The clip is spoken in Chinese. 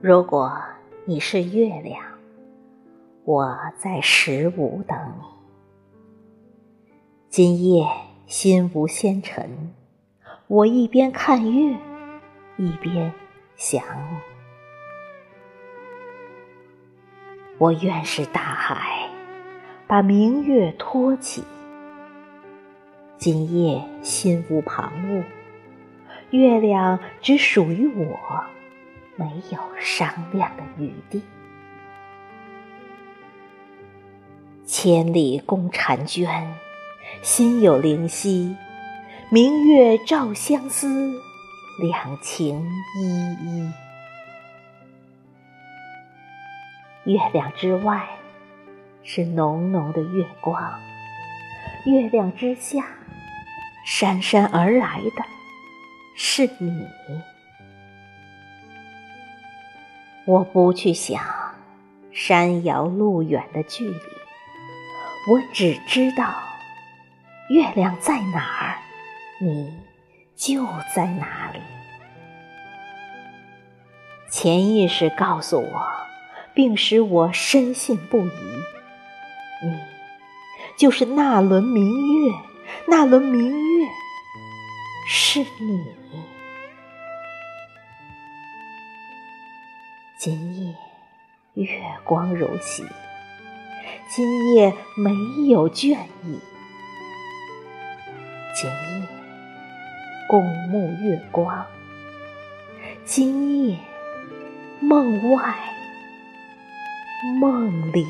如果你是月亮，我在十五等你。今夜心无纤尘，我一边看月，一边想你。我愿是大海，把明月托起。今夜心无旁骛，月亮只属于我，没有商量的余地。千里共婵娟，心有灵犀。明月照相思，两情依依。月亮之外是浓浓的月光，月亮之下姗姗而来的是你。我不去想山遥路远的距离，我只知道月亮在哪儿，你就在哪里。潜意识告诉我。并使我深信不疑，你就是那轮明月，那轮明月是你。今夜月光如洗，今夜没有倦意。今夜共沐月光，今夜梦外。梦里。